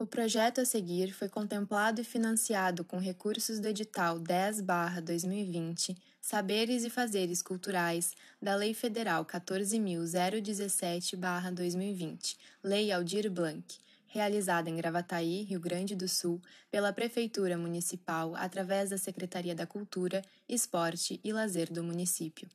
O projeto a seguir foi contemplado e financiado com recursos do edital 10/2020 Saberes e Fazeres Culturais da Lei Federal 14.017/2020, Lei Aldir Blanc, realizada em Gravataí, Rio Grande do Sul, pela Prefeitura Municipal através da Secretaria da Cultura, Esporte e Lazer do município.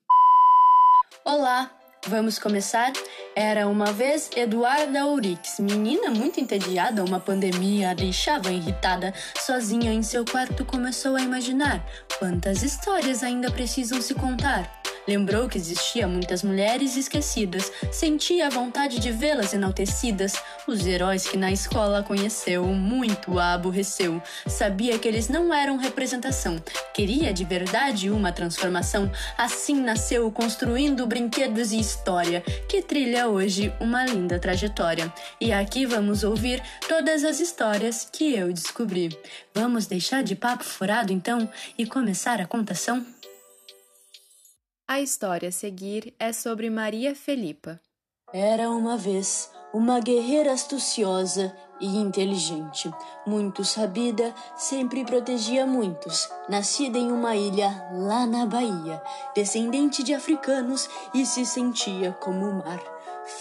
Olá, Vamos começar? Era uma vez Eduarda Ourix, menina muito entediada, uma pandemia a deixava irritada. Sozinha em seu quarto começou a imaginar quantas histórias ainda precisam se contar. Lembrou que existia muitas mulheres esquecidas, sentia a vontade de vê-las enaltecidas. Os heróis que na escola conheceu, muito a aborreceu. Sabia que eles não eram representação, queria de verdade uma transformação. Assim nasceu, construindo brinquedos e história, que trilha hoje uma linda trajetória. E aqui vamos ouvir todas as histórias que eu descobri. Vamos deixar de papo furado então e começar a contação? A história a seguir é sobre Maria Felipa. Era uma vez uma guerreira astuciosa e inteligente, muito sabida, sempre protegia muitos. Nascida em uma ilha lá na Bahia, descendente de africanos e se sentia como o mar.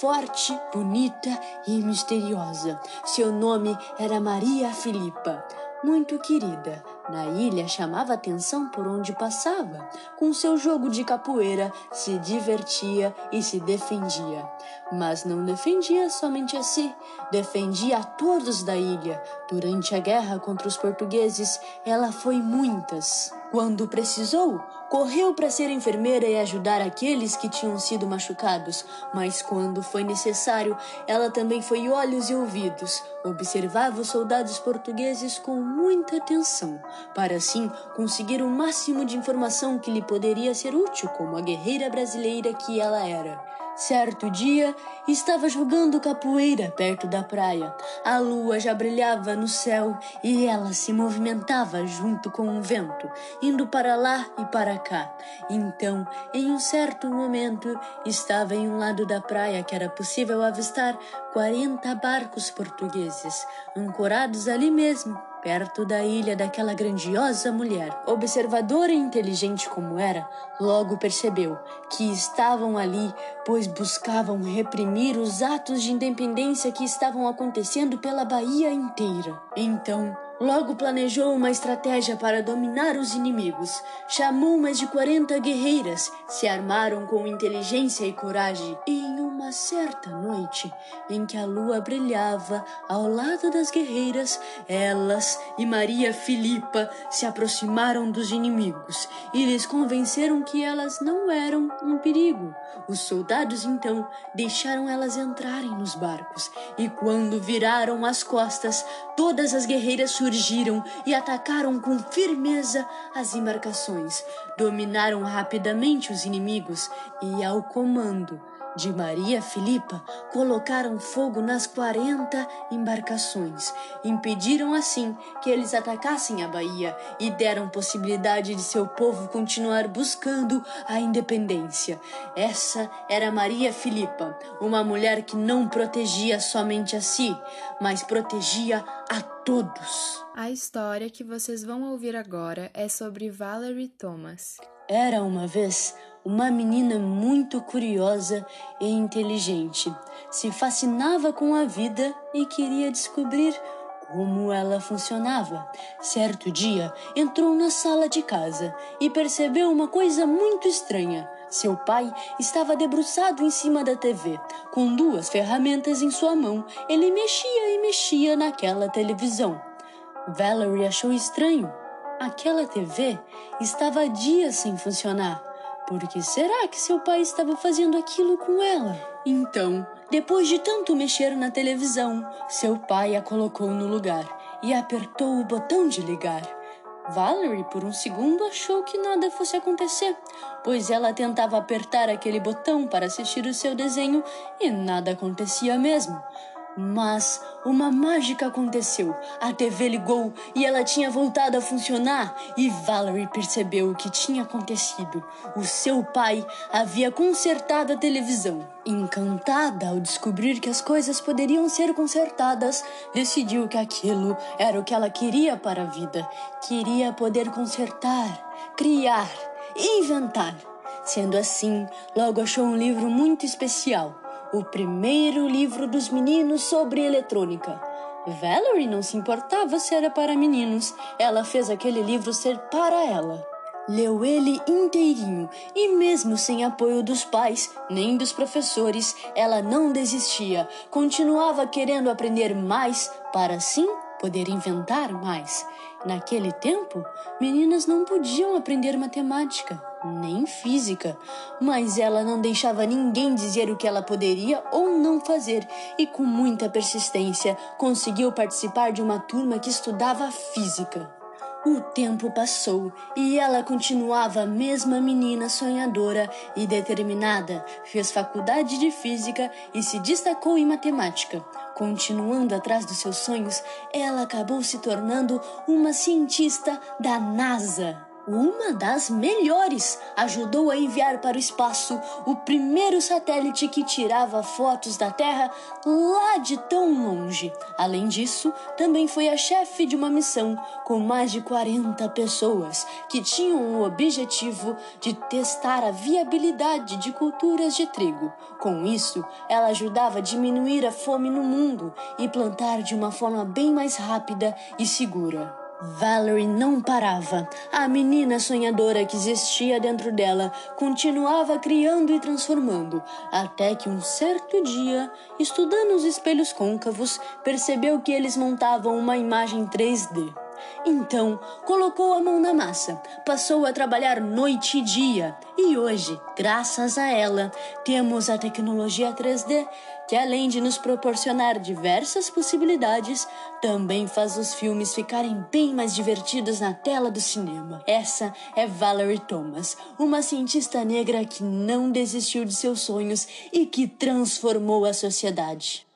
Forte, bonita e misteriosa. Seu nome era Maria Filipa muito querida. Na ilha chamava atenção por onde passava. Com seu jogo de capoeira, se divertia e se defendia. Mas não defendia somente a si, defendia a todos da ilha. Durante a guerra contra os portugueses, ela foi muitas. Quando precisou, correu para ser enfermeira e ajudar aqueles que tinham sido machucados, mas quando foi necessário, ela também foi olhos e ouvidos. Observava os soldados portugueses com muita atenção, para assim conseguir o máximo de informação que lhe poderia ser útil como a guerreira brasileira que ela era. Certo dia, estava jogando capoeira perto da praia. A lua já brilhava no céu e ela se movimentava junto com o vento, indo para lá e para cá. Então, em um certo momento, estava em um lado da praia que era possível avistar 40 barcos portugueses, ancorados ali mesmo perto da ilha daquela grandiosa mulher. Observadora e inteligente como era, logo percebeu que estavam ali pois buscavam reprimir os atos de independência que estavam acontecendo pela Bahia inteira. Então, Logo planejou uma estratégia para dominar os inimigos. Chamou mais de 40 guerreiras, se armaram com inteligência e coragem. E em uma certa noite, em que a lua brilhava ao lado das guerreiras, elas e Maria Filipa se aproximaram dos inimigos e lhes convenceram que elas não eram um perigo. Os soldados então deixaram elas entrarem nos barcos e quando viraram as costas, todas as guerreiras surgiram surgiram e atacaram com firmeza as embarcações, dominaram rapidamente os inimigos e, ao comando de Maria Filipa, colocaram fogo nas quarenta embarcações, impediram assim que eles atacassem a Bahia e deram possibilidade de seu povo continuar buscando a independência. Essa era Maria Filipa, uma mulher que não protegia somente a si, mas protegia a todos. A história que vocês vão ouvir agora é sobre Valerie Thomas. Era uma vez uma menina muito curiosa e inteligente. Se fascinava com a vida e queria descobrir como ela funcionava. Certo dia, entrou na sala de casa e percebeu uma coisa muito estranha. Seu pai estava debruçado em cima da TV, com duas ferramentas em sua mão. Ele mexia e mexia naquela televisão. Valerie achou estranho. Aquela TV estava dias sem funcionar. Por que será que seu pai estava fazendo aquilo com ela? Então, depois de tanto mexer na televisão, seu pai a colocou no lugar e apertou o botão de ligar. Valerie, por um segundo, achou que nada fosse acontecer, pois ela tentava apertar aquele botão para assistir o seu desenho e nada acontecia mesmo. Mas uma mágica aconteceu. A TV ligou e ela tinha voltado a funcionar, e Valerie percebeu o que tinha acontecido. O seu pai havia consertado a televisão. Encantada ao descobrir que as coisas poderiam ser consertadas, decidiu que aquilo era o que ela queria para a vida. Queria poder consertar, criar, inventar. Sendo assim, logo achou um livro muito especial o primeiro livro dos meninos sobre eletrônica. Valerie não se importava se era para meninos, ela fez aquele livro ser para ela. Leu ele inteirinho e, mesmo sem apoio dos pais nem dos professores, ela não desistia, continuava querendo aprender mais para assim poder inventar mais. Naquele tempo, meninas não podiam aprender matemática nem física, mas ela não deixava ninguém dizer o que ela poderia ou não fazer e, com muita persistência, conseguiu participar de uma turma que estudava física. O tempo passou e ela continuava a mesma menina sonhadora e determinada. Fez faculdade de física e se destacou em matemática. Continuando atrás dos seus sonhos, ela acabou se tornando uma cientista da NASA uma das melhores, ajudou a enviar para o espaço o primeiro satélite que tirava fotos da Terra lá de tão longe. Além disso, também foi a chefe de uma missão com mais de 40 pessoas que tinham o objetivo de testar a viabilidade de culturas de trigo. Com isso, ela ajudava a diminuir a fome no mundo e plantar de uma forma bem mais rápida e segura. Valerie não parava. A menina sonhadora que existia dentro dela continuava criando e transformando, até que um certo dia, estudando os espelhos côncavos, percebeu que eles montavam uma imagem 3D. Então, colocou a mão na massa, passou a trabalhar noite e dia, e hoje, graças a ela, temos a tecnologia 3D que, além de nos proporcionar diversas possibilidades, também faz os filmes ficarem bem mais divertidos na tela do cinema. Essa é Valerie Thomas, uma cientista negra que não desistiu de seus sonhos e que transformou a sociedade.